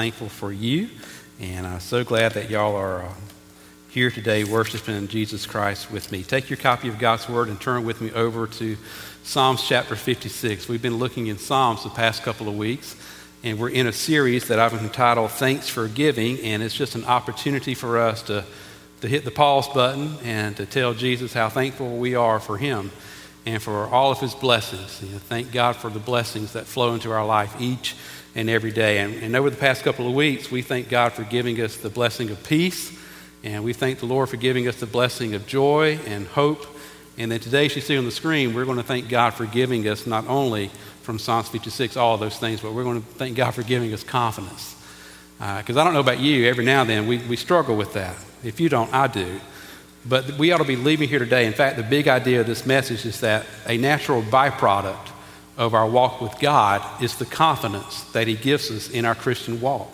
thankful for you, and I'm so glad that y'all are uh, here today worshiping Jesus Christ with me. Take your copy of God's Word and turn with me over to Psalms chapter 56. We've been looking in Psalms the past couple of weeks, and we're in a series that I've entitled Thanks for Giving, and it's just an opportunity for us to, to hit the pause button and to tell Jesus how thankful we are for Him and for all of His blessings. You know, thank God for the blessings that flow into our life each and every day. And, and over the past couple of weeks, we thank God for giving us the blessing of peace, and we thank the Lord for giving us the blessing of joy and hope. And then today, as you see on the screen, we're going to thank God for giving us not only from Psalms 56 all of those things, but we're going to thank God for giving us confidence. Because uh, I don't know about you, every now and then we, we struggle with that. If you don't, I do. But we ought to be leaving here today. In fact, the big idea of this message is that a natural byproduct of our walk with God is the confidence that He gives us in our Christian walk.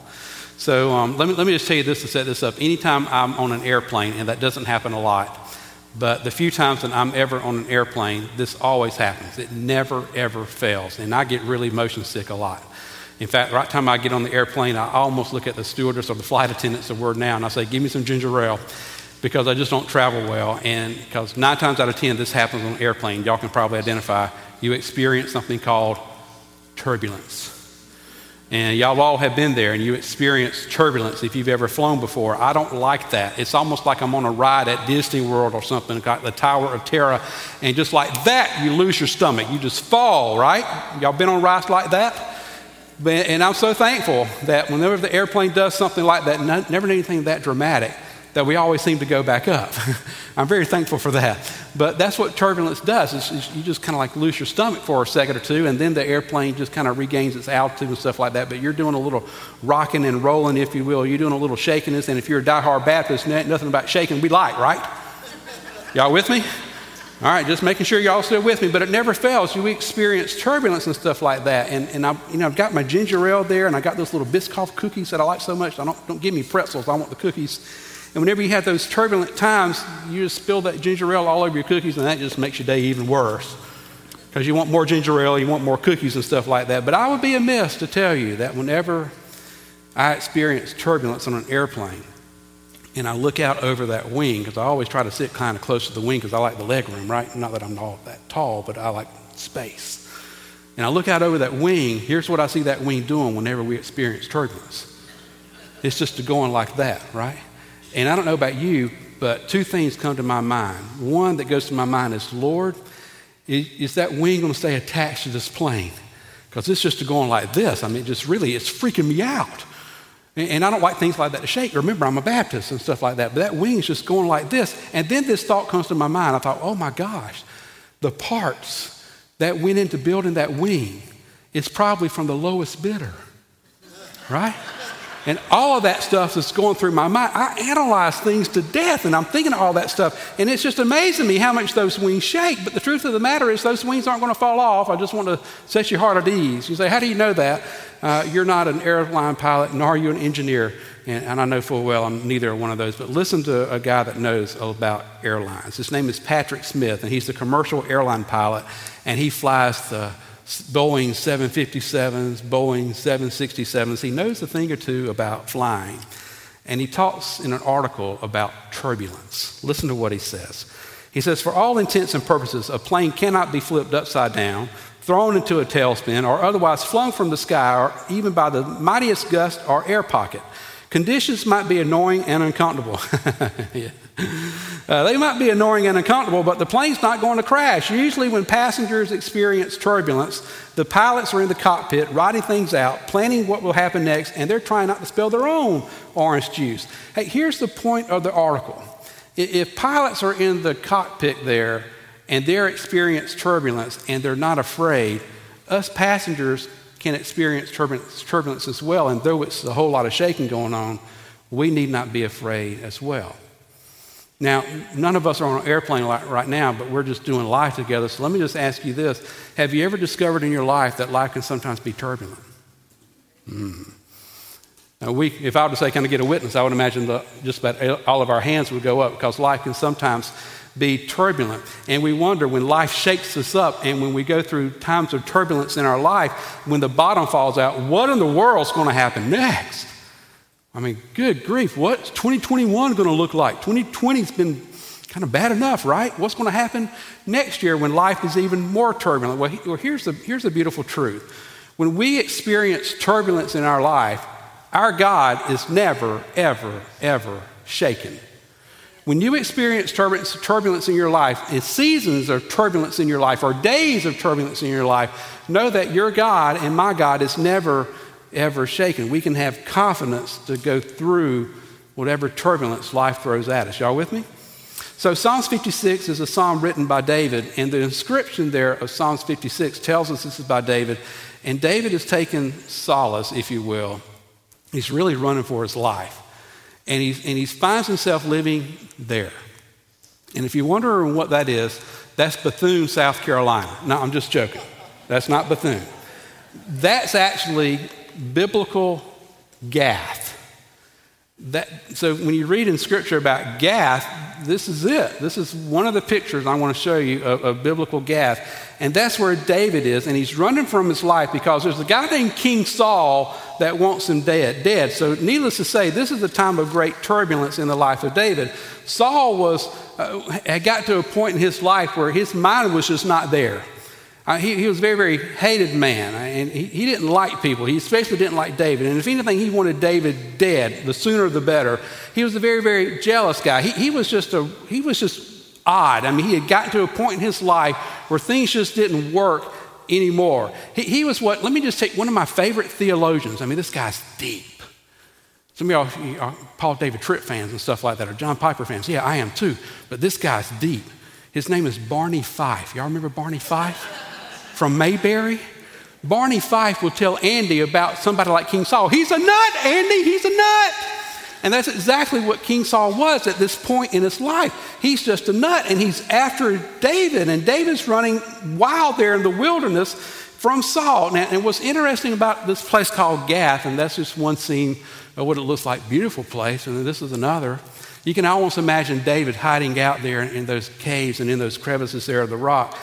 So um, let, me, let me just tell you this to set this up. Anytime I'm on an airplane, and that doesn't happen a lot, but the few times that I'm ever on an airplane, this always happens. It never, ever fails. And I get really motion sick a lot. In fact, right time I get on the airplane, I almost look at the stewardess or the flight attendants the word now, and I say, give me some ginger ale because I just don't travel well. And because nine times out of ten, this happens on an airplane. Y'all can probably identify you experience something called turbulence. And y'all all have been there and you experience turbulence if you've ever flown before. I don't like that. It's almost like I'm on a ride at Disney World or something, got the Tower of Terror, and just like that, you lose your stomach. You just fall, right? Y'all been on rides like that? And I'm so thankful that whenever the airplane does something like that, never anything that dramatic, that we always seem to go back up. I'm very thankful for that. But that's what turbulence does. Is, is you just kind of like lose your stomach for a second or two, and then the airplane just kind of regains its altitude and stuff like that. But you're doing a little rocking and rolling, if you will. You're doing a little shakiness. And if you're a diehard Baptist, nothing about shaking we like, right? Y'all with me? All right, just making sure y'all still with me. But it never fails. You experience turbulence and stuff like that. And, and I, you know, I've got my ginger ale there, and I got those little Biscoff cookies that I like so much. I don't, don't give me pretzels. I want the cookies. And whenever you have those turbulent times, you just spill that ginger ale all over your cookies, and that just makes your day even worse. Because you want more ginger ale, you want more cookies and stuff like that. But I would be amiss to tell you that whenever I experience turbulence on an airplane, and I look out over that wing, because I always try to sit kind of close to the wing because I like the leg room, right? Not that I'm all that tall, but I like space. And I look out over that wing, here's what I see that wing doing whenever we experience turbulence. It's just going like that, right? And I don't know about you, but two things come to my mind. One that goes to my mind is, Lord, is, is that wing going to stay attached to this plane? Because it's just going like this. I mean, just really, it's freaking me out. And, and I don't like things like that to shake. Remember, I'm a Baptist and stuff like that. But that wing is just going like this. And then this thought comes to my mind. I thought, oh my gosh, the parts that went into building that wing is probably from the lowest bidder, right? And all of that stuff that's going through my mind, I analyze things to death and I'm thinking all that stuff. And it's just amazing me how much those wings shake. But the truth of the matter is, those wings aren't going to fall off. I just want to set your heart at ease. You say, How do you know that? Uh, you're not an airline pilot, nor are you an engineer. And, and I know full well I'm neither one of those. But listen to a guy that knows about airlines. His name is Patrick Smith, and he's the commercial airline pilot. And he flies the Boeing 757s, Boeing 767s. He knows a thing or two about flying. And he talks in an article about turbulence. Listen to what he says. He says, For all intents and purposes, a plane cannot be flipped upside down, thrown into a tailspin, or otherwise flung from the sky, or even by the mightiest gust or air pocket. Conditions might be annoying and uncomfortable. yeah. uh, they might be annoying and uncomfortable, but the plane's not going to crash. Usually, when passengers experience turbulence, the pilots are in the cockpit writing things out, planning what will happen next, and they're trying not to spill their own orange juice. Hey, here's the point of the article. If pilots are in the cockpit there and they're experiencing turbulence and they're not afraid, us passengers can experience turbulence, turbulence as well. And though it's a whole lot of shaking going on, we need not be afraid as well. Now, none of us are on an airplane right now, but we're just doing life together. So let me just ask you this Have you ever discovered in your life that life can sometimes be turbulent? Mm. Now we, if I were to say, kind of get a witness, I would imagine the, just about all of our hands would go up because life can sometimes be turbulent. And we wonder when life shakes us up and when we go through times of turbulence in our life, when the bottom falls out, what in the world's going to happen next? I mean, good grief, what's 2021 going to look like? 2020's been kind of bad enough, right? What's going to happen next year when life is even more turbulent? Well, well here's, the, here's the beautiful truth. When we experience turbulence in our life, our God is never, ever, ever shaken. When you experience turbulence, turbulence in your life, in seasons of turbulence in your life, or days of turbulence in your life, know that your God and my God is never, ever shaken. We can have confidence to go through whatever turbulence life throws at us. Y'all with me? So, Psalms 56 is a psalm written by David, and the inscription there of Psalms 56 tells us this is by David. And David has taken solace, if you will. He's really running for his life. And, he's, and he finds himself living there. And if you're wondering what that is, that's Bethune, South Carolina. No, I'm just joking. That's not Bethune. That's actually biblical Gath. That, so when you read in Scripture about Gath, this is it. This is one of the pictures I want to show you of, of, biblical Gath. And that's where David is. And he's running from his life because there's a guy named King Saul that wants him dead. dead. So needless to say, this is a time of great turbulence in the life of David. Saul was, uh, had got to a point in his life where his mind was just not there. Uh, he, he, was a very, very hated man, uh, and he, he, didn't like people. He especially didn't like David. And if anything, he wanted David dead. The sooner, the better. He was a very, very jealous guy. He, he was just a he was just odd. I mean, he had gotten to a point in his life where things just didn't work anymore. He, he was what? Let me just take one of my favorite theologians. I mean, this guy's deep. Some of y'all are Paul David Tripp fans and stuff like that, or John Piper fans. Yeah, I am too. But this guy's deep. His name is Barney Fife. Y'all remember Barney Fife? from Mayberry. Barney Fife will tell Andy about somebody like King Saul. He's a nut, Andy, he's a nut. And that's exactly what King Saul was at this point in his life. He's just a nut, and he's after David, and David's running wild there in the wilderness from Saul. Now, and what's interesting about this place called Gath, and that's just one scene of what it looks like, beautiful place, and this is another. You can almost imagine David hiding out there in those caves and in those crevices there of the rock.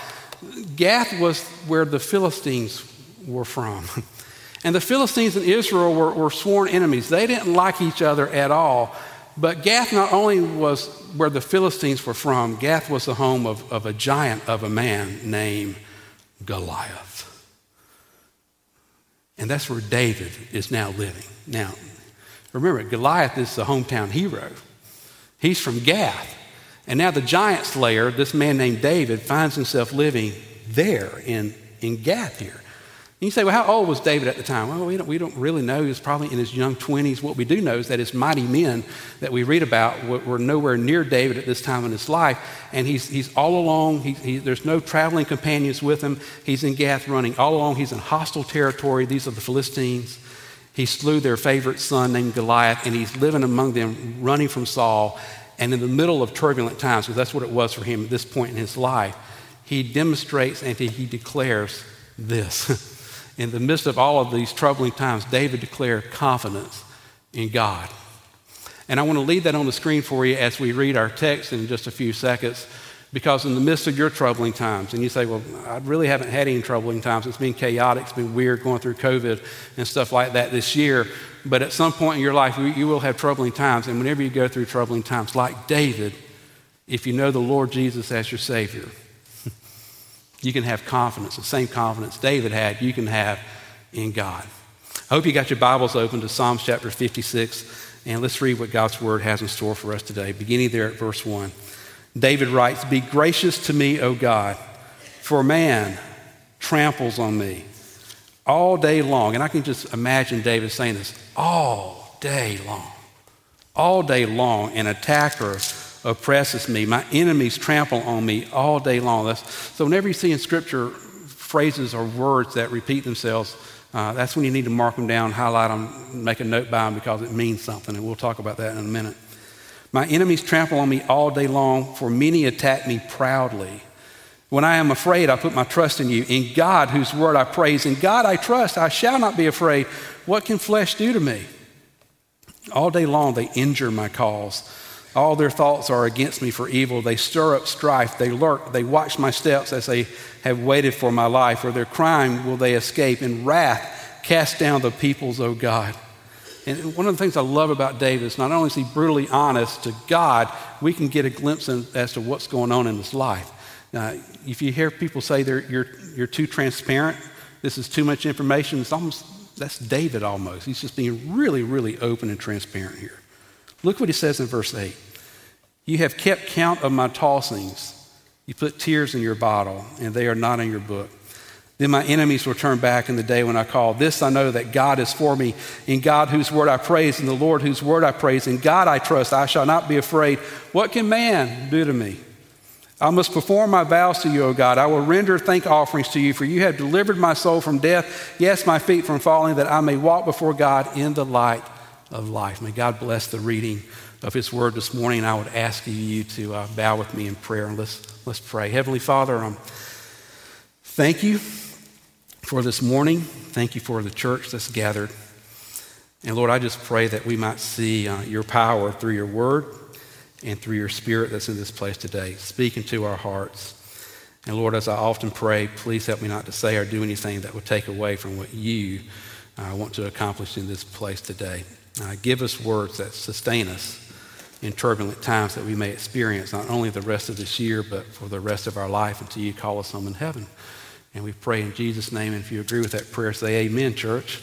Gath was where the Philistines were from. And the Philistines and Israel were, were, sworn enemies. They didn't like each other at all. But Gath not only was where the Philistines were from, Gath was the home of, of a giant of a man named Goliath. And that's where David is now living. Now, remember, Goliath is the hometown hero. He's from Gath. And now the giant slayer, this man named David, finds himself living there in, in Gath here. You say, well, how old was David at the time? Well, we don't, we don't really know. He was probably in his young 20s. What we do know is that his mighty men that we read about were, were nowhere near David at this time in his life. And he's, he's all alone. He, he, there's no traveling companions with him. He's in Gath running all along, He's in hostile territory. These are the Philistines. He slew their favorite son named Goliath, and he's living among them, running from Saul. And in the middle of turbulent times, because that's what it was for him at this point in his life, he demonstrates and he declares this. in the midst of all of these troubling times, David declared confidence in God. And I want to leave that on the screen for you as we read our text in just a few seconds. Because in the midst of your troubling times, and you say, Well, I really haven't had any troubling times. It's been chaotic, it's been weird going through COVID and stuff like that this year. But at some point in your life, you will have troubling times. And whenever you go through troubling times, like David, if you know the Lord Jesus as your Savior, you can have confidence, the same confidence David had, you can have in God. I hope you got your Bibles open to Psalms chapter 56, and let's read what God's Word has in store for us today, beginning there at verse 1. David writes, Be gracious to me, O God, for man tramples on me all day long. And I can just imagine David saying this all day long. All day long, an attacker oppresses me. My enemies trample on me all day long. That's, so, whenever you see in Scripture phrases or words that repeat themselves, uh, that's when you need to mark them down, highlight them, make a note by them because it means something. And we'll talk about that in a minute. My enemies trample on me all day long, for many attack me proudly. When I am afraid, I put my trust in you. In God, whose word I praise, in God I trust, I shall not be afraid. What can flesh do to me? All day long they injure my cause. All their thoughts are against me for evil. They stir up strife. They lurk. They watch my steps as they have waited for my life. For their crime will they escape. In wrath, cast down the peoples, O God. And one of the things I love about David is not only is he brutally honest to God, we can get a glimpse in, as to what's going on in his life. Now, if you hear people say you're, you're too transparent, this is too much information, it's almost, that's David almost. He's just being really, really open and transparent here. Look what he says in verse 8. You have kept count of my tossings. You put tears in your bottle, and they are not in your book. Then my enemies will turn back in the day when I call. This I know that God is for me. In God, whose word I praise, in the Lord, whose word I praise, in God I trust. I shall not be afraid. What can man do to me? I must perform my vows to you, O God. I will render thank offerings to you, for you have delivered my soul from death, yes, my feet from falling, that I may walk before God in the light of life. May God bless the reading of his word this morning. I would ask you to uh, bow with me in prayer and let's, let's pray. Heavenly Father, um, thank you for this morning. Thank you for the church that's gathered. And Lord, I just pray that we might see uh, your power through your word and through your spirit that's in this place today, speaking to our hearts. And Lord, as I often pray, please help me not to say or do anything that would take away from what you uh, want to accomplish in this place today. Uh, give us words that sustain us in turbulent times that we may experience, not only the rest of this year, but for the rest of our life until you call us home in heaven. And we pray in Jesus' name. And if you agree with that prayer, say amen, church.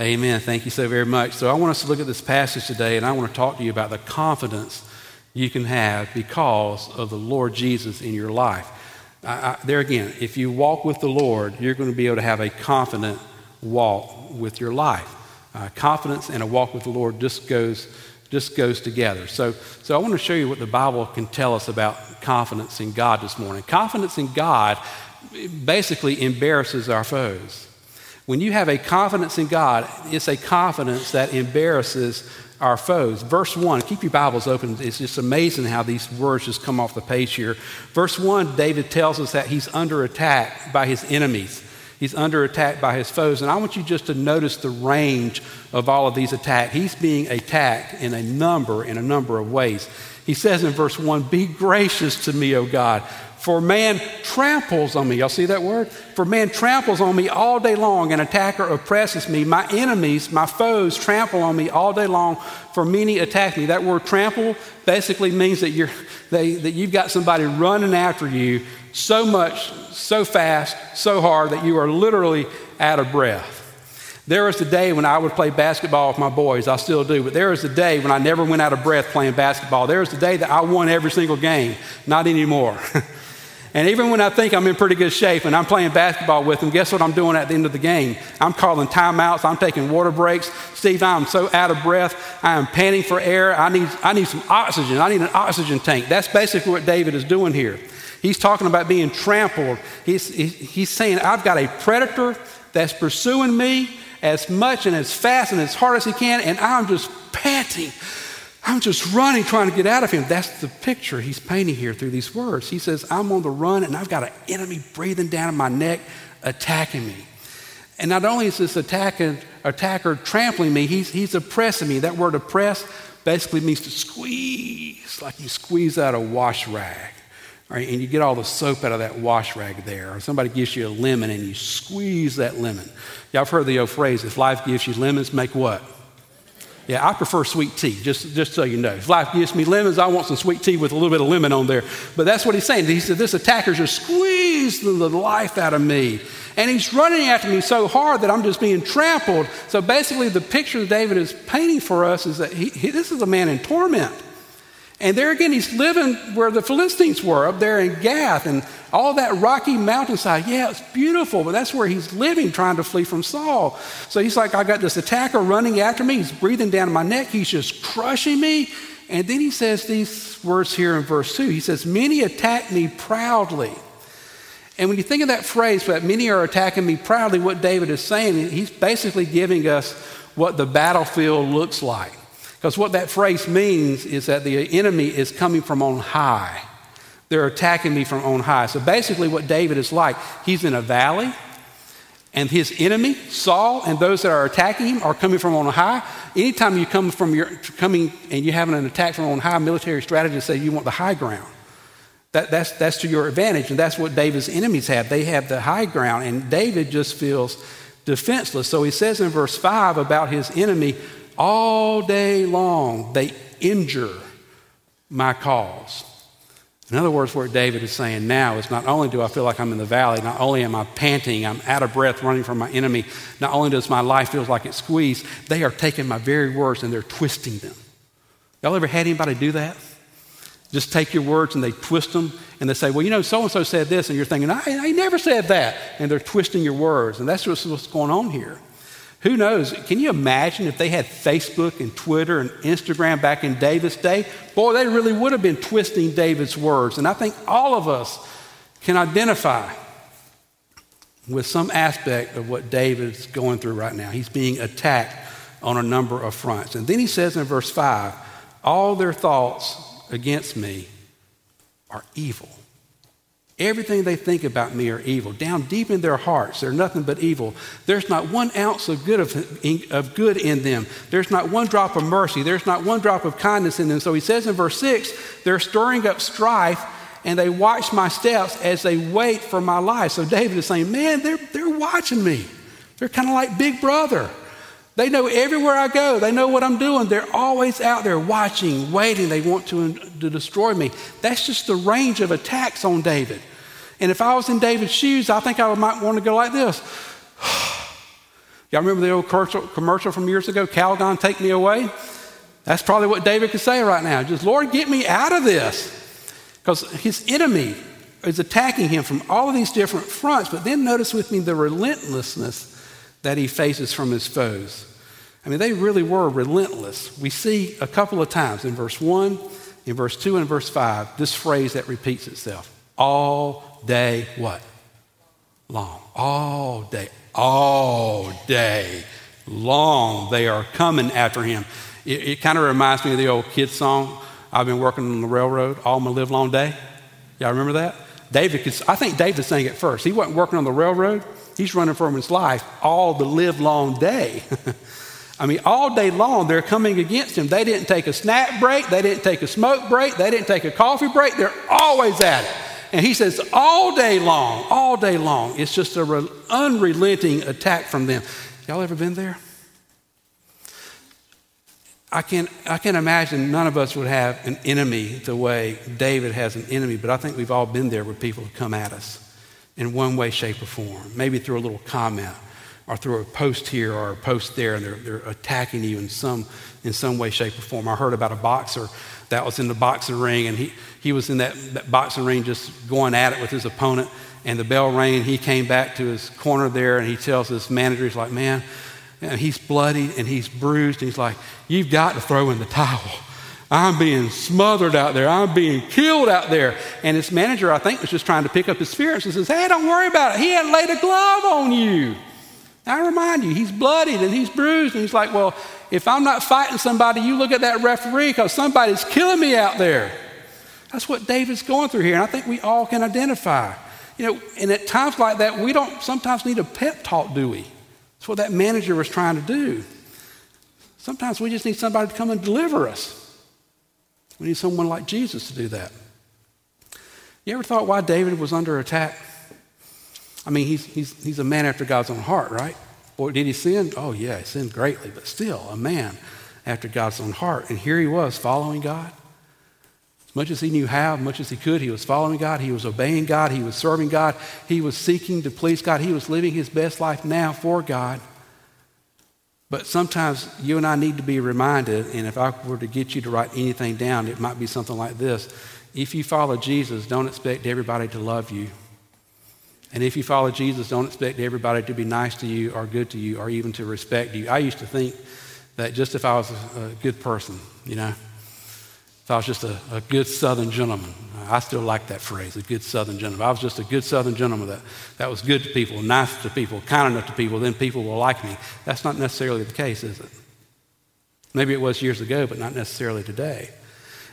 Amen. Thank you so very much. So I want us to look at this passage today, and I want to talk to you about the confidence you can have because of the Lord Jesus in your life. I, I, there again, if you walk with the Lord, you're going to be able to have a confident walk with your life. Uh, confidence and a walk with the Lord just goes just goes together. So, so I want to show you what the Bible can tell us about confidence in God this morning. Confidence in God basically embarrasses our foes. When you have a confidence in God, it's a confidence that embarrasses our foes. Verse 1, keep your Bibles open. It's just amazing how these words just come off the page here. Verse 1, David tells us that he's under attack by his enemies. He's under attack by his foes. And I want you just to notice the range of all of these attacks. He's being attacked in a number, in a number of ways. He says in verse 1, Be gracious to me, O God, for man tramples on me. Y'all see that word? For man tramples on me all day long. An attacker oppresses me. My enemies, my foes, trample on me all day long. For many attack me. That word trample basically means that, you're, they, that you've got somebody running after you so much, so fast, so hard that you are literally out of breath. There was a day when I would play basketball with my boys. I still do. But there was a day when I never went out of breath playing basketball. There was a day that I won every single game. Not anymore. And even when I think I'm in pretty good shape and I'm playing basketball with them, guess what I'm doing at the end of the game? I'm calling timeouts. I'm taking water breaks. Steve, I'm so out of breath. I am panting for air. I need, I need some oxygen. I need an oxygen tank. That's basically what David is doing here. He's talking about being trampled. He's, he's saying, I've got a predator that's pursuing me as much and as fast and as hard as he can, and I'm just panting. I'm just running, trying to get out of him. That's the picture he's painting here through these words. He says, I'm on the run and I've got an enemy breathing down my neck, attacking me. And not only is this attacking, attacker trampling me, he's, he's oppressing me. That word oppress basically means to squeeze, like you squeeze out a wash rag. Right? And you get all the soap out of that wash rag there. Or somebody gives you a lemon and you squeeze that lemon. Y'all have heard the old phrase if life gives you lemons, make what? Yeah, I prefer sweet tea, just, just so you know. If life gives me lemons, I want some sweet tea with a little bit of lemon on there. But that's what he's saying. He said, This attacker's just squeezing the life out of me. And he's running after me so hard that I'm just being trampled. So basically, the picture that David is painting for us is that he, he, this is a man in torment. And there again, he's living where the Philistines were, up there in Gath, and all that rocky mountainside. Yeah, it's beautiful, but that's where he's living, trying to flee from Saul. So he's like, I got this attacker running after me. He's breathing down my neck. He's just crushing me. And then he says these words here in verse 2. He says, Many attack me proudly. And when you think of that phrase, that many are attacking me proudly, what David is saying, he's basically giving us what the battlefield looks like. Because what that phrase means is that the enemy is coming from on high. They're attacking me from on high. So basically, what David is like, he's in a valley, and his enemy, Saul, and those that are attacking him are coming from on high. Anytime you come from your coming and you're having an attack from on high, military strategists say you want the high ground. That, that's, that's to your advantage, and that's what David's enemies have. They have the high ground, and David just feels defenseless. So he says in verse 5 about his enemy, All day long, they injure my cause. In other words, what David is saying now is not only do I feel like I'm in the valley, not only am I panting, I'm out of breath running from my enemy, not only does my life feel like it's squeezed, they are taking my very words and they're twisting them. Y'all ever had anybody do that? Just take your words and they twist them and they say, well, you know, so and so said this, and you're thinking, I, I never said that. And they're twisting your words. And that's what's going on here. Who knows? Can you imagine if they had Facebook and Twitter and Instagram back in David's day? Boy, they really would have been twisting David's words. And I think all of us can identify with some aspect of what David's going through right now. He's being attacked on a number of fronts. And then he says in verse 5 all their thoughts against me are evil. Everything they think about me are evil. Down deep in their hearts, they're nothing but evil. There's not one ounce of good, of, of, good in them. There's not one drop of mercy. There's not one drop of kindness in them. So he says in verse 6 they're stirring up strife and they watch my steps as they wait for my life. So David is saying, Man, they're, they're watching me. They're kind of like Big Brother. They know everywhere I go. They know what I'm doing. They're always out there watching, waiting. They want to, to destroy me. That's just the range of attacks on David. And if I was in David's shoes, I think I might want to go like this. Y'all remember the old commercial from years ago, Calgon, take me away? That's probably what David could say right now. Just, Lord, get me out of this. Because his enemy is attacking him from all of these different fronts. But then notice with me the relentlessness that he faces from his foes. I mean, they really were relentless. We see a couple of times in verse 1, in verse 2, and verse 5, this phrase that repeats itself all day what? Long. All day. All day long. They are coming after him. It, it kind of reminds me of the old kid song, I've been working on the railroad all my live long day. Y'all remember that? David I think David sang it first. He wasn't working on the railroad. He's running for his life all the live long day. I mean, all day long they're coming against him. They didn't take a snack break, they didn't take a smoke break, they didn't take a coffee break. They're always at it. And he says, all day long, all day long, it's just an re- unrelenting attack from them. Y'all ever been there? I can, I can imagine none of us would have an enemy the way David has an enemy, but I think we've all been there where people have come at us in one way, shape, or form. Maybe through a little comment or through a post here or a post there, and they're, they're attacking you in some, in some way, shape, or form. I heard about a boxer that was in the boxing ring, and he, he was in that, that boxing ring just going at it with his opponent. And the bell rang, he came back to his corner there, and he tells his manager, he's like, man, and he's bloody and he's bruised. And he's like, You've got to throw in the towel. I'm being smothered out there. I'm being killed out there. And his manager, I think, was just trying to pick up his spirits and says, Hey, don't worry about it. He hadn't laid a glove on you. I remind you, he's bloodied and he's bruised. And he's like, Well, if I'm not fighting somebody, you look at that referee because somebody's killing me out there. That's what David's going through here. And I think we all can identify. You know, and at times like that, we don't sometimes need a pep talk, do we? That's what that manager was trying to do. Sometimes we just need somebody to come and deliver us. We need someone like Jesus to do that. You ever thought why David was under attack? I mean, he's, he's, he's a man after God's own heart, right? Boy, did he sin? Oh, yeah, he sinned greatly, but still a man after God's own heart. And here he was following God. As much as he knew how, as much as he could, he was following God, he was obeying God, he was serving God, he was seeking to please God, he was living his best life now for God. But sometimes you and I need to be reminded, and if I were to get you to write anything down, it might be something like this. If you follow Jesus, don't expect everybody to love you. And if you follow Jesus, don't expect everybody to be nice to you or good to you or even to respect you. I used to think that just if I was a, good person, you know, if I was just a, a, good Southern gentleman, I still like that phrase, a good Southern gentleman. I was just a good Southern gentleman that, that was good to people, nice to people, kind enough to people, then people will like me. That's not necessarily the case, is it? Maybe it was years ago, but not necessarily today.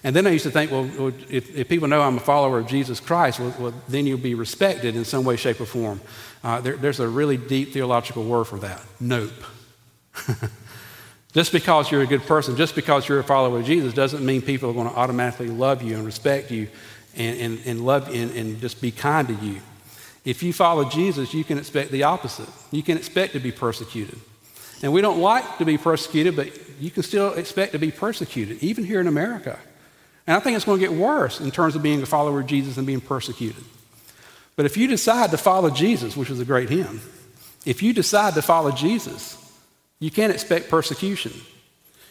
And then I used to think, well, if, if people know I'm a follower of Jesus Christ, well, well, then you'll be respected in some way, shape, or form. Uh, there, there's a really deep theological word for that nope. just because you're a good person, just because you're a follower of Jesus, doesn't mean people are going to automatically love you and respect you and, and, and love and, and just be kind to you. If you follow Jesus, you can expect the opposite. You can expect to be persecuted. And we don't like to be persecuted, but you can still expect to be persecuted, even here in America. And I think it's going to get worse in terms of being a follower of Jesus and being persecuted. But if you decide to follow Jesus, which is a great hymn, if you decide to follow Jesus, you can't expect persecution.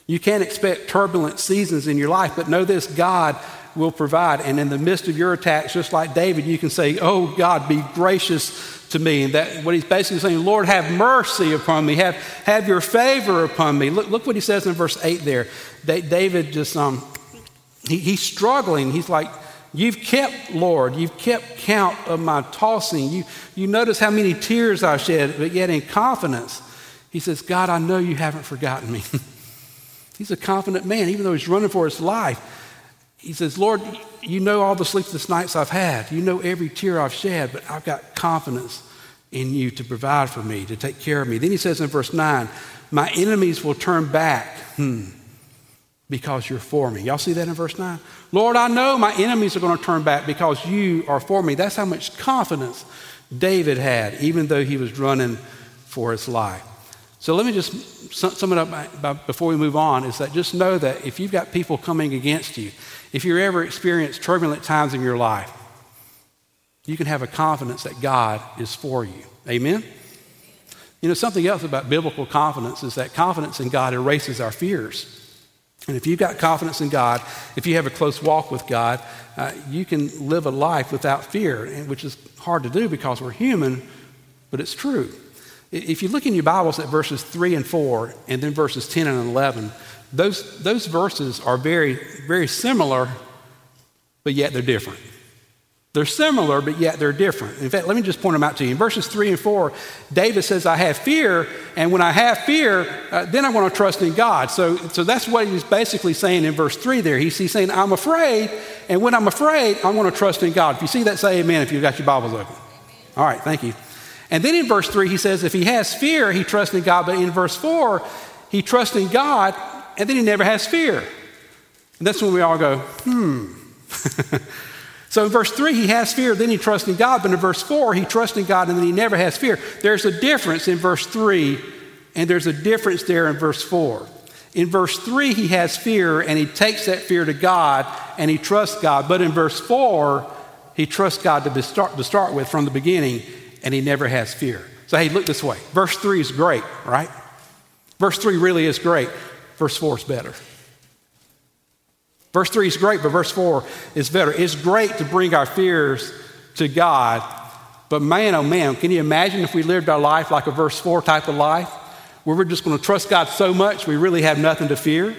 You can't expect turbulent seasons in your life, but know this God will provide. And in the midst of your attacks, just like David, you can say, Oh God, be gracious to me. And that what he's basically saying, Lord, have mercy upon me, have, have your favor upon me. Look, look what he says in verse 8 there. David just um he, he's struggling. He's like, You've kept, Lord, you've kept count of my tossing. You, you notice how many tears I shed, but yet in confidence, he says, God, I know you haven't forgotten me. he's a confident man, even though he's running for his life. He says, Lord, you know all the sleepless nights I've had. You know every tear I've shed, but I've got confidence in you to provide for me, to take care of me. Then he says in verse 9, My enemies will turn back. Hmm because you're for me. Y'all see that in verse 9? Lord, I know my enemies are going to turn back because you are for me. That's how much confidence David had, even though he was running for his life. So let me just sum it up before we move on is that just know that if you've got people coming against you, if you ever experience turbulent times in your life, you can have a confidence that God is for you. Amen? You know, something else about biblical confidence is that confidence in God erases our fears. And if you've got confidence in God, if you have a close walk with God, uh, you can live a life without fear, which is hard to do because we're human, but it's true. If you look in your Bibles at verses 3 and 4, and then verses 10 and 11, those, those verses are very, very similar, but yet they're different. They're similar, but yet they're different. In fact, let me just point them out to you. In verses 3 and 4, David says, I have fear, and when I have fear, uh, then I want to trust in God. So, so that's what he's basically saying in verse 3 there. He's, he's saying, I'm afraid, and when I'm afraid, I want to trust in God. If you see that, say amen if you've got your Bibles open. All right, thank you. And then in verse 3, he says, if he has fear, he trusts in God. But in verse 4, he trusts in God, and then he never has fear. And that's when we all go, hmm. So in verse 3, he has fear, then he trusts in God. But in verse 4, he trusts in God and then he never has fear. There's a difference in verse 3, and there's a difference there in verse 4. In verse 3, he has fear and he takes that fear to God and he trusts God. But in verse 4, he trusts God to start, to start with from the beginning and he never has fear. So, hey, look this way. Verse 3 is great, right? Verse 3 really is great. Verse 4 is better. Verse 3 is great, but verse 4 is better. It's great to bring our fears to God, but man, oh man, can you imagine if we lived our life like a verse 4 type of life, where we're just going to trust God so much we really have nothing to fear?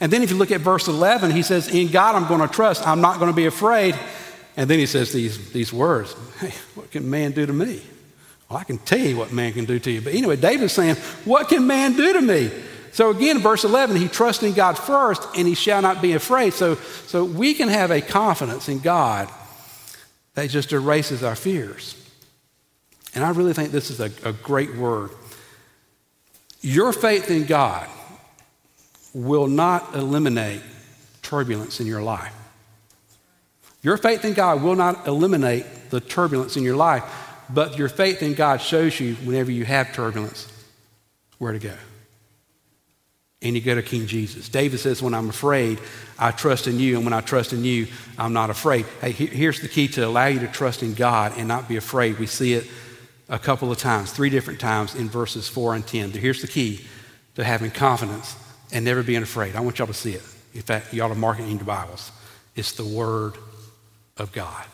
And then if you look at verse 11, he says, In God I'm going to trust, I'm not going to be afraid. And then he says these, these words Hey, what can man do to me? Well, I can tell you what man can do to you. But anyway, David's saying, What can man do to me? So again, verse 11, he trusts in God first and he shall not be afraid. So, so we can have a confidence in God that just erases our fears. And I really think this is a, a great word. Your faith in God will not eliminate turbulence in your life. Your faith in God will not eliminate the turbulence in your life, but your faith in God shows you whenever you have turbulence where to go and you go to King Jesus. David says, When I'm afraid, I trust in you, and when I trust in you, I'm not afraid. Hey, here's the key to allow you to trust in God and not be afraid. We see it a couple of times, three different times in verses 4 and 10. Here's the key to having confidence and never being afraid. I want y'all to see it. In fact, ought to mark it in your Bibles. It's the Word of God.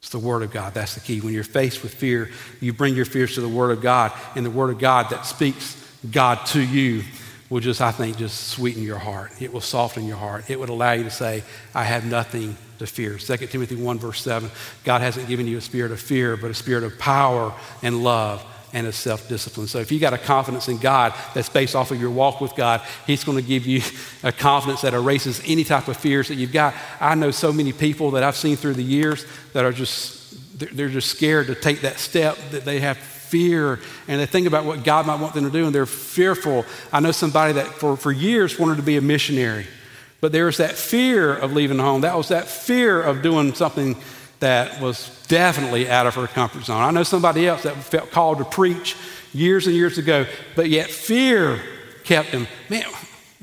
It's the Word of God. That's the key. When you're faced with fear, you bring your fears to the Word of God, and the Word of God that speaks God to you will just, I think, just sweeten your heart. It will soften your heart. It would allow you to say, I have nothing to fear. 2 Timothy 1, verse 7 God hasn't given you a spirit of fear, but a spirit of power and love and a self discipline. So if you got a confidence in God that's based off of your walk with God, He's going to give you a confidence that erases any type of fears that you've got. I know so many people that I've seen through the years that are just, they're just scared to take that step that they have fear and they think about what God might want them to do and they're fearful. I know somebody that for, for years wanted to be a missionary, but there was that fear of leaving home. That was that fear of doing something that was definitely out of her comfort zone. I know somebody else that felt called to preach years and years ago, but yet fear kept him. Man,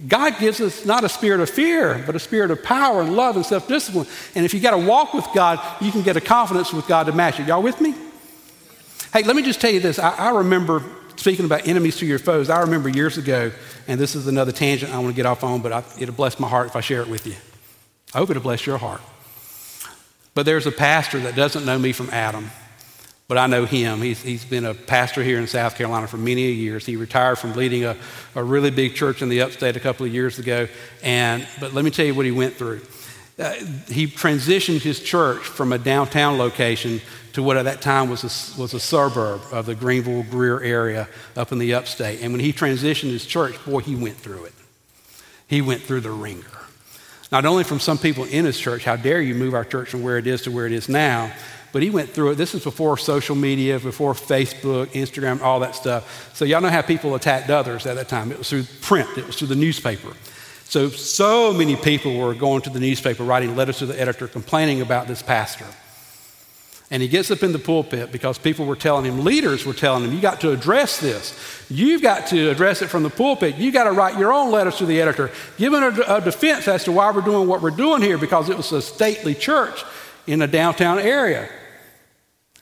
God gives us not a spirit of fear, but a spirit of power and love and self discipline. And if you got to walk with God, you can get a confidence with God to match it. Y'all with me? Hey, let me just tell you this. I, I remember speaking about enemies to your foes. I remember years ago, and this is another tangent I want to get off on, but I, it'll bless my heart if I share it with you. I hope it'll bless your heart. But there's a pastor that doesn't know me from Adam but I know him. He's, he's been a pastor here in South Carolina for many years. He retired from leading a, a really big church in the upstate a couple of years ago. And, but let me tell you what he went through. Uh, he transitioned his church from a downtown location to what at that time was a, was a suburb of the Greenville Greer area up in the upstate. And when he transitioned his church, boy, he went through it. He went through the wringer. Not only from some people in his church, how dare you move our church from where it is to where it is now, but he went through it. This is before social media, before Facebook, Instagram, all that stuff. So y'all know how people attacked others at that time. It was through print, it was through the newspaper. So, so many people were going to the newspaper, writing letters to the editor, complaining about this pastor. And he gets up in the pulpit because people were telling him, leaders were telling him, you got to address this. You've got to address it from the pulpit. You got to write your own letters to the editor, giving a, a defense as to why we're doing what we're doing here because it was a stately church in a downtown area.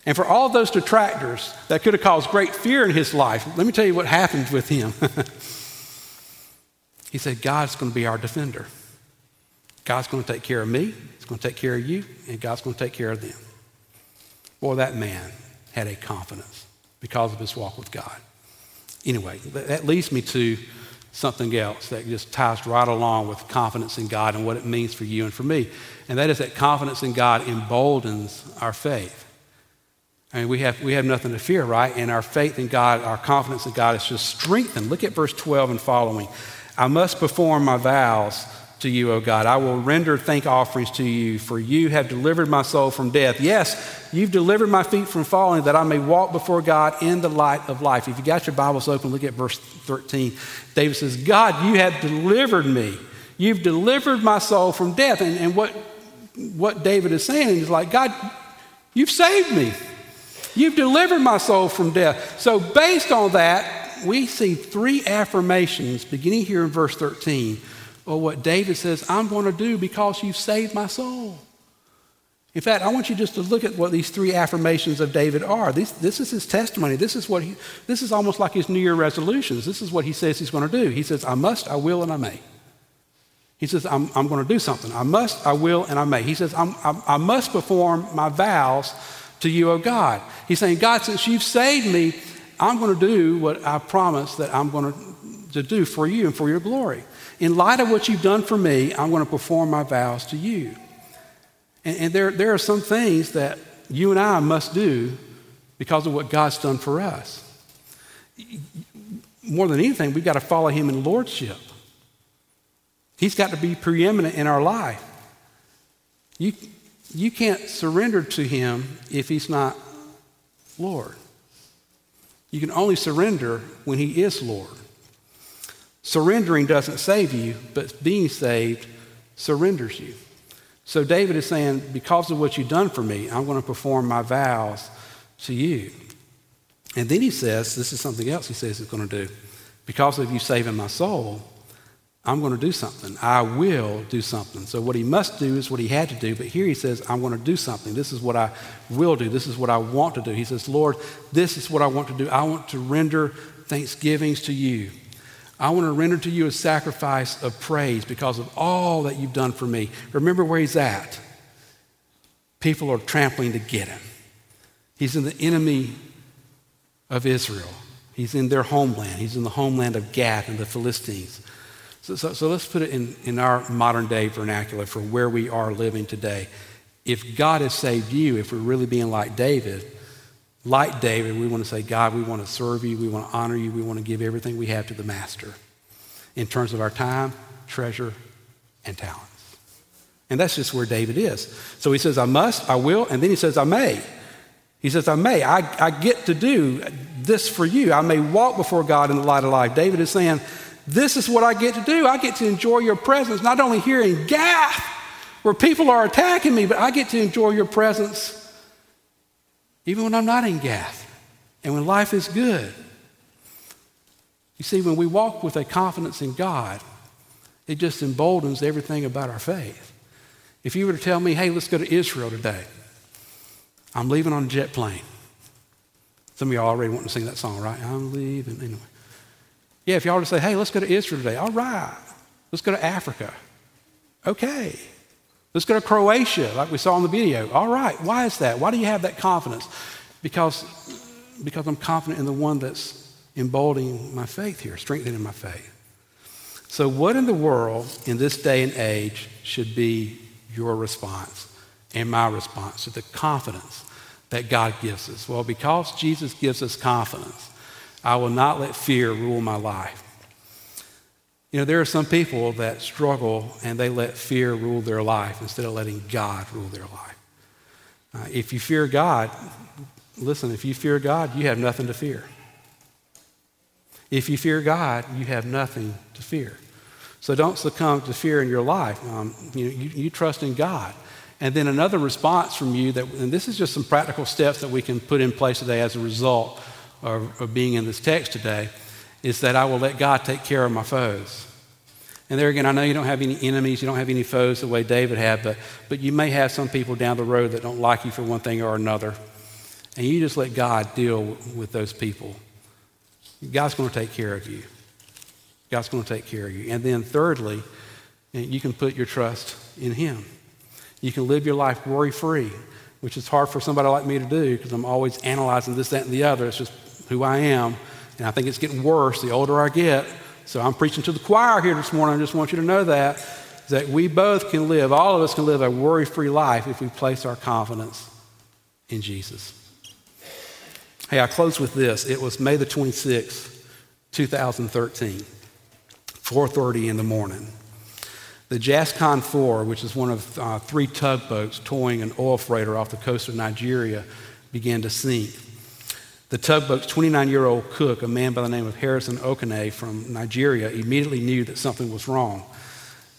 And for all those detractors that could have caused great fear in his life, let me tell you what happened with him. he said, God's going to be our defender. God's going to take care of me, He's going to take care of you, and God's going to take care of them. Boy, that man had a confidence because of his walk with God. Anyway, that leads me to something else that just ties right along with confidence in God and what it means for you and for me. And that is that confidence in God emboldens our faith. I mean, we have, we have nothing to fear, right? And our faith in God, our confidence in God is just strengthened. Look at verse 12 and following. I must perform my vows to you, O God. I will render thank offerings to you, for you have delivered my soul from death. Yes, you've delivered my feet from falling, that I may walk before God in the light of life. If you got your Bibles open, look at verse 13. David says, God, you have delivered me. You've delivered my soul from death. And, and what, what David is saying is like, God, you've saved me. You've delivered my soul from death. So, based on that, we see three affirmations beginning here in verse 13 of what David says, I'm going to do because you've saved my soul. In fact, I want you just to look at what these three affirmations of David are. This, this is his testimony. This is, what he, this is almost like his New Year resolutions. This is what he says he's going to do. He says, I must, I will, and I may. He says, I'm, I'm going to do something. I must, I will, and I may. He says, I'm, I, I must perform my vows to you, O God. He's saying, God, since you've saved me, I'm going to do what I promised that I'm going to, to do for you and for your glory. In light of what you've done for me, I'm going to perform my vows to you. And, and there, there are some things that you and I must do because of what God's done for us. More than anything, we've got to follow Him in lordship. He's got to be preeminent in our life. You, you can't surrender to him if he's not Lord. You can only surrender when he is Lord. Surrendering doesn't save you, but being saved surrenders you. So David is saying, because of what you've done for me, I'm going to perform my vows to you. And then he says, this is something else he says he's going to do. Because of you saving my soul, I'm going to do something. I will do something. So, what he must do is what he had to do. But here he says, I'm going to do something. This is what I will do. This is what I want to do. He says, Lord, this is what I want to do. I want to render thanksgivings to you. I want to render to you a sacrifice of praise because of all that you've done for me. Remember where he's at. People are trampling to get him. He's in the enemy of Israel. He's in their homeland. He's in the homeland of Gath and the Philistines. So, so, so, let's put it in, in our modern day vernacular for where we are living today. If God has saved you, if we're really being like David, like David, we want to say, God, we want to serve you, we want to honor you, we want to give everything we have to the Master in terms of our time, treasure, and talents. And that's just where David is. So he says, I must, I will, and then he says, I may. He says, I may. I, I get to do this for you. I may walk before God in the light of life. David is saying, this is what I get to do. I get to enjoy your presence, not only here in Gath, where people are attacking me, but I get to enjoy your presence even when I'm not in Gath and when life is good. You see, when we walk with a confidence in God, it just emboldens everything about our faith. If you were to tell me, hey, let's go to Israel today, I'm leaving on a jet plane. Some of y'all already want to sing that song, right? I'm leaving. Anyway. Yeah, if y'all were to say, hey, let's go to Israel today, all right. Let's go to Africa. Okay. Let's go to Croatia, like we saw in the video. All right. Why is that? Why do you have that confidence? Because, because I'm confident in the one that's emboldening my faith here, strengthening my faith. So, what in the world in this day and age should be your response and my response to the confidence that God gives us? Well, because Jesus gives us confidence, I will not let fear rule my life. You know, there are some people that struggle and they let fear rule their life instead of letting God rule their life. Uh, if you fear God, listen, if you fear God, you have nothing to fear. If you fear God, you have nothing to fear. So don't succumb to fear in your life. Um, you, you, you, trust in God. And then another response from you that, and this is just some practical steps that we can put in place today as a result of, of being in this text today, is that I will let God take care of my foes. And there again, I know you don't have any enemies, you don't have any foes the way David had, but, but you may have some people down the road that don't like you for one thing or another. And you just let God deal with those people. God's going to take care of you. God's going to take care of you. And then, thirdly, you can put your trust in Him. You can live your life worry free, which is hard for somebody like me to do because I'm always analyzing this, that, and the other. It's just who I am. And I think it's getting worse the older I get. So I'm preaching to the choir here this morning. I just want you to know that, that we both can live, all of us can live a worry free life if we place our confidence in Jesus. Hey, I close with this. It was May the 26th, 2013, 4.30 in the morning. The Jascon 4, which is one of uh, three tugboats towing an oil freighter off the coast of Nigeria, began to sink. The tugboat's 29 year old cook, a man by the name of Harrison Okene from Nigeria, immediately knew that something was wrong.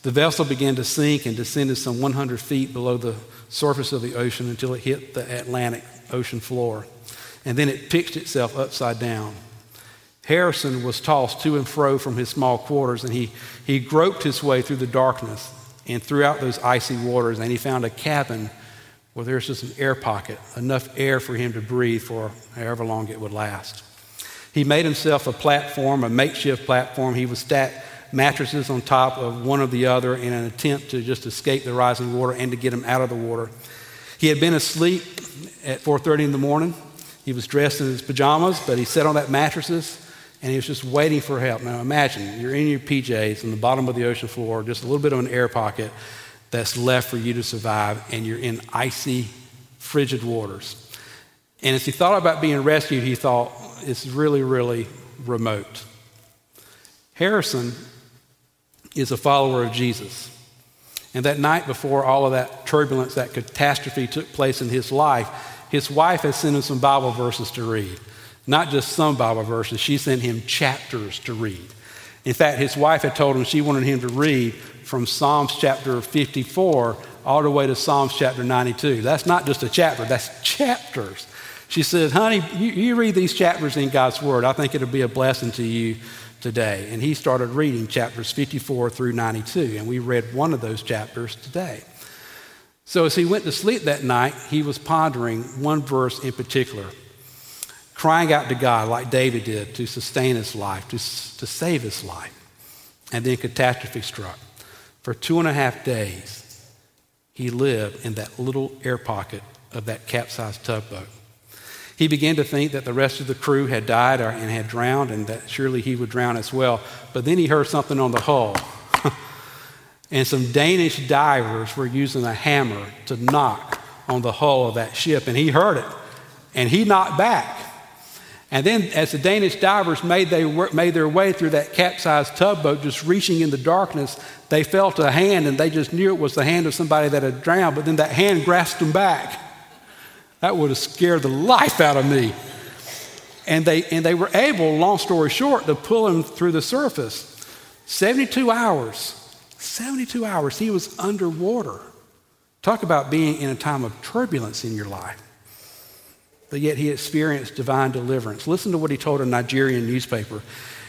The vessel began to sink and descended some 100 feet below the surface of the ocean until it hit the Atlantic Ocean floor. And then it pitched itself upside down. Harrison was tossed to and fro from his small quarters, and he, he groped his way through the darkness and throughout those icy waters, and he found a cabin where there's just an air pocket, enough air for him to breathe for however long it would last. He made himself a platform, a makeshift platform. He would stack mattresses on top of one of the other in an attempt to just escape the rising water and to get him out of the water. He had been asleep at 4:30 in the morning. He was dressed in his pajamas, but he sat on that mattresses and he was just waiting for help. Now imagine you're in your PJs on the bottom of the ocean floor, just a little bit of an air pocket, that's left for you to survive, and you're in icy, frigid waters. And as he thought about being rescued, he thought, it's really, really remote. Harrison is a follower of Jesus. And that night before all of that turbulence, that catastrophe took place in his life, his wife had sent him some Bible verses to read. Not just some Bible verses, she sent him chapters to read. In fact, his wife had told him she wanted him to read from Psalms chapter 54 all the way to Psalms chapter 92. That's not just a chapter, that's chapters. She said, Honey, you, you read these chapters in God's Word. I think it'll be a blessing to you today. And he started reading chapters 54 through 92, and we read one of those chapters today. So as he went to sleep that night, he was pondering one verse in particular, crying out to God like David did to sustain his life, to, to save his life. And then catastrophe struck. For two and a half days, he lived in that little air pocket of that capsized tugboat. He began to think that the rest of the crew had died or, and had drowned, and that surely he would drown as well. But then he heard something on the hull. and some Danish divers were using a hammer to knock on the hull of that ship, and he heard it. And he knocked back. And then, as the Danish divers made, they, made their way through that capsized tugboat, just reaching in the darkness, they felt a hand and they just knew it was the hand of somebody that had drowned, but then that hand grasped them back. That would have scared the life out of me. And they, and they were able, long story short, to pull him through the surface. 72 hours. 72 hours. He was underwater. Talk about being in a time of turbulence in your life but yet he experienced divine deliverance. Listen to what he told a Nigerian newspaper.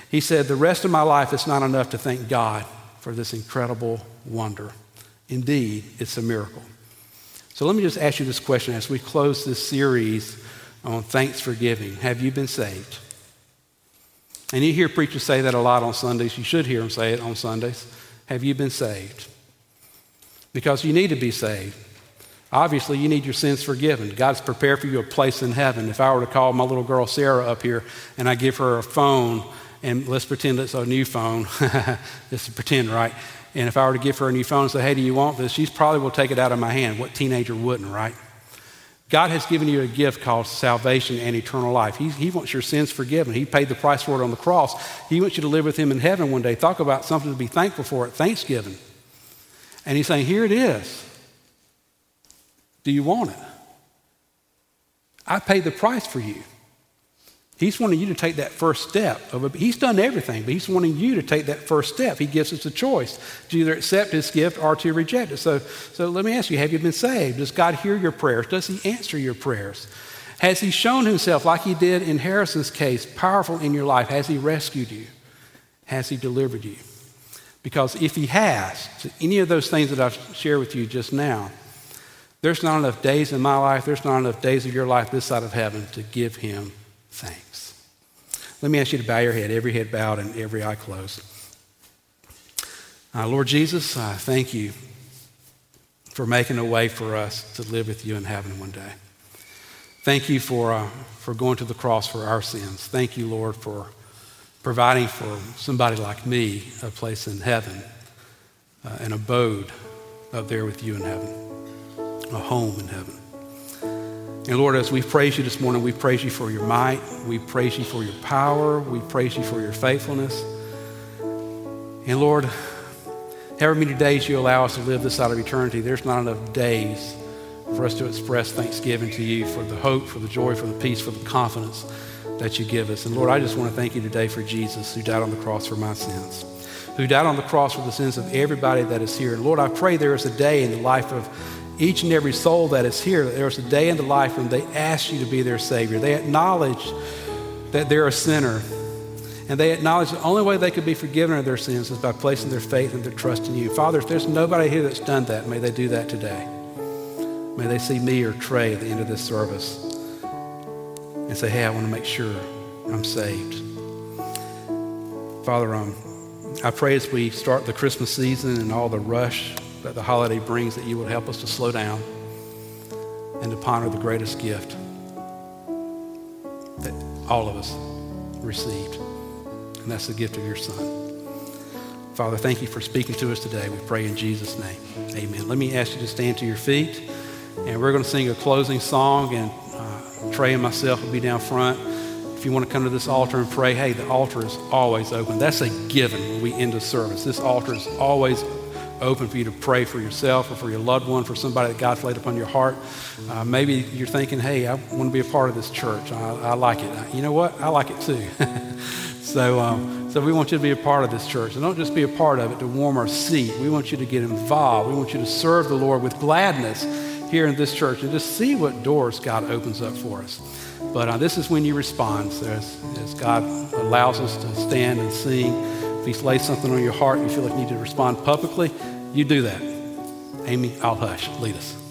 He said, The rest of my life, it's not enough to thank God for this incredible wonder. Indeed, it's a miracle. So let me just ask you this question as we close this series on thanks for giving. Have you been saved? And you hear preachers say that a lot on Sundays. You should hear them say it on Sundays. Have you been saved? Because you need to be saved. Obviously, you need your sins forgiven. God's prepared for you a place in heaven. If I were to call my little girl Sarah up here and I give her a phone, and let's pretend it's a new phone, just pretend, right? And if I were to give her a new phone and say, hey, do you want this? She probably will take it out of my hand. What teenager wouldn't, right? God has given you a gift called salvation and eternal life. He, he, wants your sins forgiven. He paid the price for it on the cross. He wants you to live with Him in heaven one day. Talk about something to be thankful for at Thanksgiving. And He's saying, Here it is. Do you want it? I paid the price for you. He's wanting you to take that first step. Of a, he's done everything, but he's wanting you to take that first step. He gives us a choice to either accept his gift or to reject it. So, so let me ask you have you been saved? Does God hear your prayers? Does he answer your prayers? Has he shown himself, like he did in Harrison's case, powerful in your life? Has he rescued you? Has he delivered you? Because if he has, any of those things that I've shared with you just now, there's not enough days in my life, there's not enough days of your life this side of heaven to give him thanks. Let me ask you to bow your head, every head bowed and every eye closed. Uh, Lord Jesus, uh, thank you for making a way for us to live with you in heaven one day. Thank you for, uh, for going to the cross for our sins. Thank you, Lord, for providing for somebody like me a place in heaven, uh, an abode up there with you in heaven, a home in heaven. And Lord, as we praise you this morning, we praise you for your might. We praise you for your power. We praise you for your faithfulness. And Lord, however many days you allow us to live this side of eternity, there's not enough days for us to express thanksgiving to you for the hope, for the joy, for the peace, for the confidence that you give us. And Lord, I just want to thank you today for Jesus who died on the cross for my sins, who died on the cross for the sins of everybody that is here. And Lord, I pray there is a day in the life of each and every soul that is here, there was a day in the life when they asked you to be their Savior. They acknowledged that they're a sinner. And they acknowledge the only way they could be forgiven of their sins is by placing their faith and their trust in you. Father, if there's nobody here that's done that, may they do that today. May they see me or Trey at the end of this service and say, hey, I want to make sure I'm saved. Father, um, I pray as we start the Christmas season and all the rush that the holiday brings, that you would help us to slow down and to ponder the greatest gift that all of us received. And that's the gift of your Son. Father, thank you for speaking to us today. We pray in Jesus' name. Amen. Let me ask you to stand to your feet, and we're going to sing a closing song, and uh, Trey and myself will be down front. If you want to come to this altar and pray, hey, the altar is always open. That's a given when we end a service. This altar is always open for you to pray for yourself or for your loved one, for somebody that God's laid upon your heart. Uh, maybe you're thinking, hey, I want to be a part of this church. I, I like it. You know what? I like it too. so, um, so we want you to be a part of this church. And don't just be a part of it to warm our seat. We want you to get involved. We want you to serve the Lord with gladness here in this church and just see what doors God opens up for us. But uh, this is when you respond. So as, as God allows us to stand and sing, He's laid something on your heart and you feel like you need to respond publicly, you do that. Amy, I'll hush. Lead us.